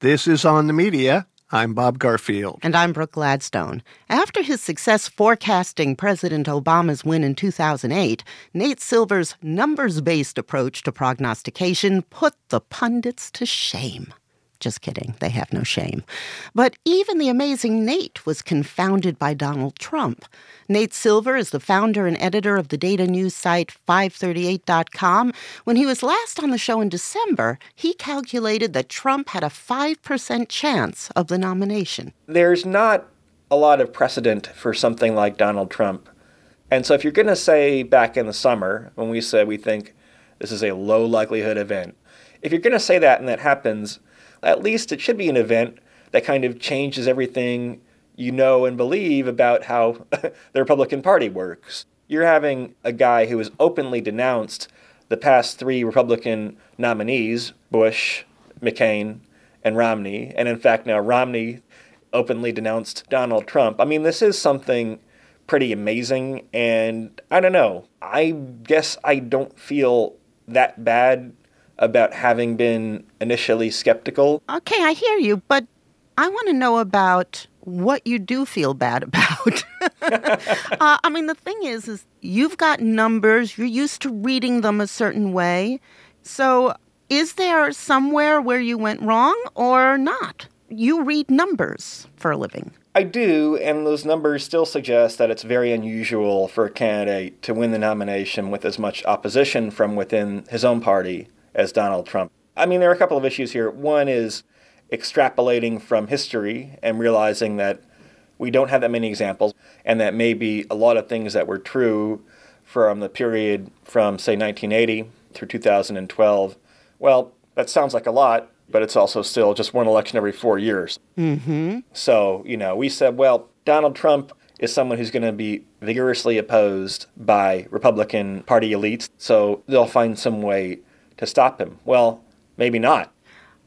This is On the Media. I'm Bob Garfield. And I'm Brooke Gladstone. After his success forecasting President Obama's win in 2008, Nate Silver's numbers based approach to prognostication put the pundits to shame. Just kidding, they have no shame. But even the amazing Nate was confounded by Donald Trump. Nate Silver is the founder and editor of the data news site 538.com. When he was last on the show in December, he calculated that Trump had a 5% chance of the nomination. There's not a lot of precedent for something like Donald Trump. And so if you're going to say back in the summer, when we said we think this is a low likelihood event, if you're going to say that and that happens, at least it should be an event that kind of changes everything you know and believe about how the Republican Party works. You're having a guy who has openly denounced the past three Republican nominees Bush, McCain, and Romney. And in fact, now Romney openly denounced Donald Trump. I mean, this is something pretty amazing. And I don't know. I guess I don't feel that bad about having been initially skeptical. Okay, I hear you, but I want to know about what you do feel bad about. uh, I mean, the thing is, is you've got numbers. You're used to reading them a certain way. So, is there somewhere where you went wrong or not? You read numbers for a living. I do, and those numbers still suggest that it's very unusual for a candidate to win the nomination with as much opposition from within his own party as Donald Trump. I mean, there are a couple of issues here. One is extrapolating from history and realizing that we don't have that many examples, and that maybe a lot of things that were true from the period from, say, 1980 through 2012, well, that sounds like a lot, but it's also still just one election every four years. Mm-hmm. So, you know, we said, well, Donald Trump is someone who's going to be vigorously opposed by Republican Party elites, so they'll find some way to stop him. Well, maybe not.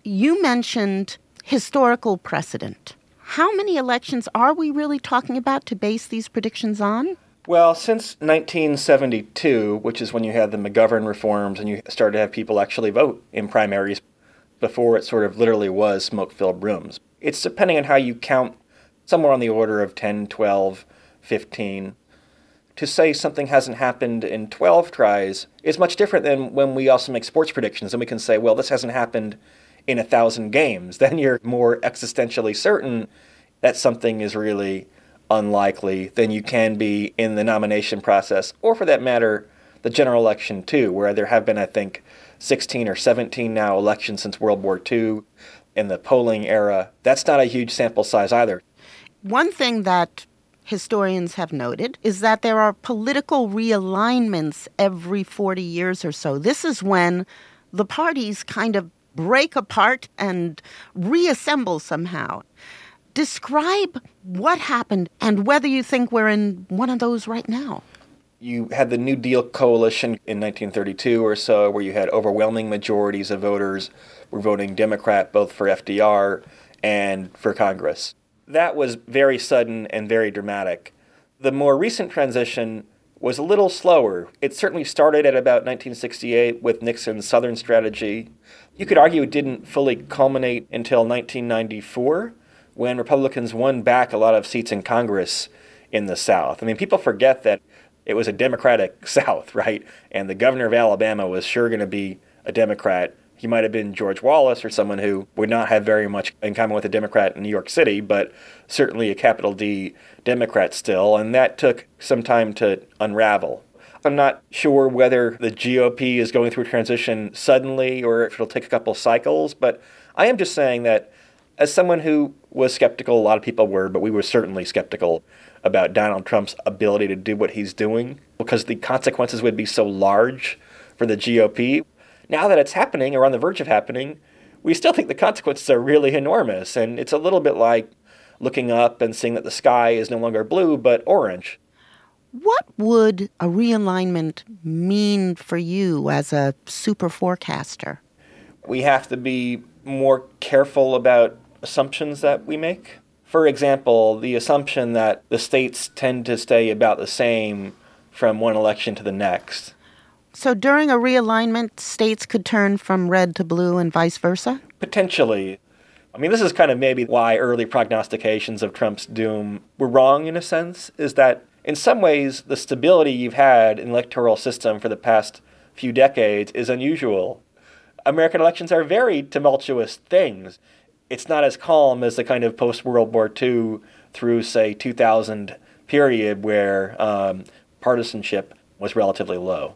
You mentioned historical precedent. How many elections are we really talking about to base these predictions on? Well, since 1972, which is when you had the McGovern reforms and you started to have people actually vote in primaries, before it sort of literally was smoke filled rooms. It's depending on how you count, somewhere on the order of 10, 12, 15 to say something hasn't happened in 12 tries is much different than when we also make sports predictions and we can say, well, this hasn't happened in a thousand games. Then you're more existentially certain that something is really unlikely than you can be in the nomination process, or for that matter, the general election too, where there have been, I think, 16 or 17 now elections since World War II in the polling era. That's not a huge sample size either. One thing that historians have noted is that there are political realignments every 40 years or so. This is when the parties kind of break apart and reassemble somehow. Describe what happened and whether you think we're in one of those right now. You had the New Deal coalition in 1932 or so, where you had overwhelming majorities of voters were voting Democrat both for FDR and for Congress that was very sudden and very dramatic. The more recent transition was a little slower. It certainly started at about 1968 with Nixon's Southern strategy. You could argue it didn't fully culminate until 1994 when Republicans won back a lot of seats in Congress in the South. I mean, people forget that it was a Democratic South, right? And the governor of Alabama was sure going to be a Democrat. He might have been George Wallace or someone who would not have very much in common with a Democrat in New York City, but certainly a capital D Democrat still, and that took some time to unravel. I'm not sure whether the GOP is going through a transition suddenly or if it'll take a couple cycles, but I am just saying that as someone who was skeptical, a lot of people were, but we were certainly skeptical about Donald Trump's ability to do what he's doing because the consequences would be so large for the GOP now that it's happening or on the verge of happening, we still think the consequences are really enormous. And it's a little bit like looking up and seeing that the sky is no longer blue but orange. What would a realignment mean for you as a super forecaster? We have to be more careful about assumptions that we make. For example, the assumption that the states tend to stay about the same from one election to the next. So during a realignment, states could turn from red to blue and vice versa? Potentially. I mean, this is kind of maybe why early prognostications of Trump's doom were wrong in a sense, is that in some ways the stability you've had in the electoral system for the past few decades is unusual. American elections are very tumultuous things. It's not as calm as the kind of post World War II through, say, 2000 period where um, partisanship was relatively low.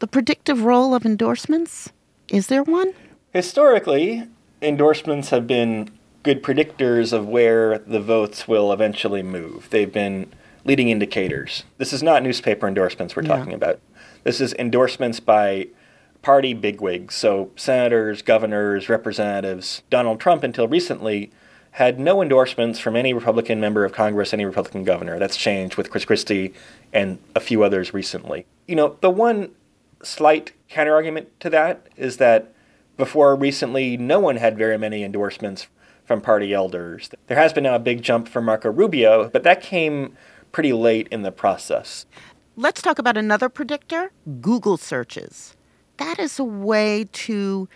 The predictive role of endorsements? Is there one? Historically, endorsements have been good predictors of where the votes will eventually move. They've been leading indicators. This is not newspaper endorsements we're yeah. talking about. This is endorsements by party bigwigs, so senators, governors, representatives. Donald Trump, until recently, had no endorsements from any Republican member of Congress, any Republican governor. That's changed with Chris Christie and a few others recently. You know, the one slight counterargument to that is that before recently, no one had very many endorsements from party elders. There has been now a big jump for Marco Rubio, but that came pretty late in the process. Let's talk about another predictor Google searches. That is a way to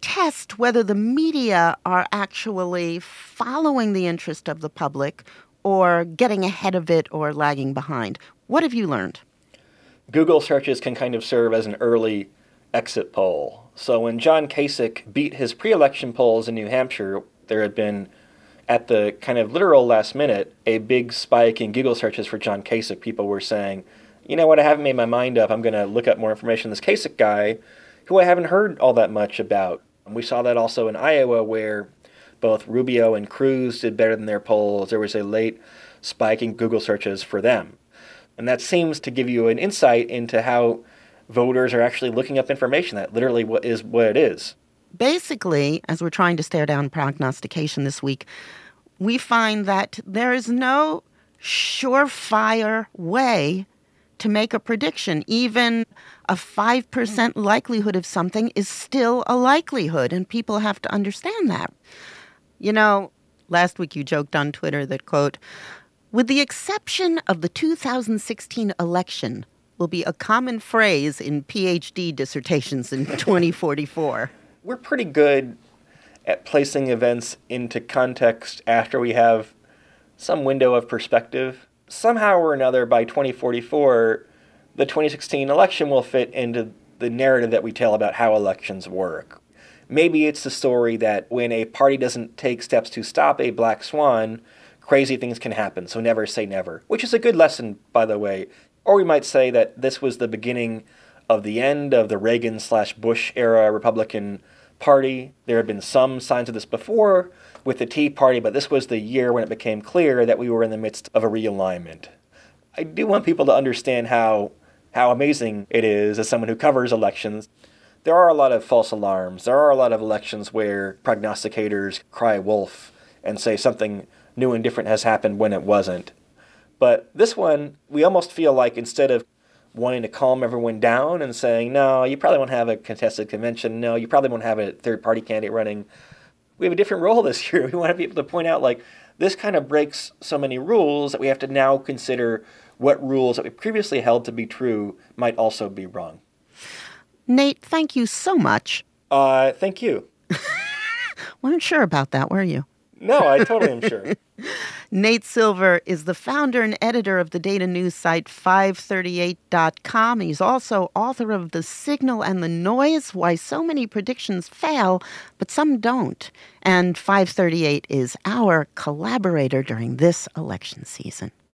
test whether the media are actually following the interest of the public or getting ahead of it or lagging behind. What have you learned? Google searches can kind of serve as an early exit poll. So when John Kasich beat his pre election polls in New Hampshire, there had been, at the kind of literal last minute, a big spike in Google searches for John Kasich. People were saying, you know what, I haven't made my mind up. I'm going to look up more information. This Kasich guy, who I haven't heard all that much about. We saw that also in Iowa, where both Rubio and Cruz did better than their polls. There was a late spike in Google searches for them. And that seems to give you an insight into how voters are actually looking up information that literally what is what it is. Basically, as we're trying to stare down prognostication this week, we find that there is no surefire way to make a prediction. Even a 5% likelihood of something is still a likelihood, and people have to understand that. You know, last week you joked on Twitter that, quote, with the exception of the 2016 election, will be a common phrase in PhD dissertations in 2044. We're pretty good at placing events into context after we have some window of perspective. Somehow or another, by 2044, the 2016 election will fit into the narrative that we tell about how elections work. Maybe it's the story that when a party doesn't take steps to stop a black swan, crazy things can happen, so never say never. Which is a good lesson, by the way, or we might say that this was the beginning of the end of the Reagan slash Bush era Republican Party. There had been some signs of this before with the Tea Party, but this was the year when it became clear that we were in the midst of a realignment. I do want people to understand how how amazing it is as someone who covers elections. There are a lot of false alarms. There are a lot of elections where prognosticators cry wolf and say something new and different has happened when it wasn't. But this one, we almost feel like instead of wanting to calm everyone down and saying, no, you probably won't have a contested convention. No, you probably won't have a third party candidate running. We have a different role this year. We want to be able to point out, like, this kind of breaks so many rules that we have to now consider what rules that we previously held to be true might also be wrong. Nate, thank you so much. Uh, thank you. weren't sure about that, were you? No, I totally am sure. Nate Silver is the founder and editor of the data news site 538.com. He's also author of The Signal and the Noise Why So Many Predictions Fail, but Some Don't. And 538 is our collaborator during this election season.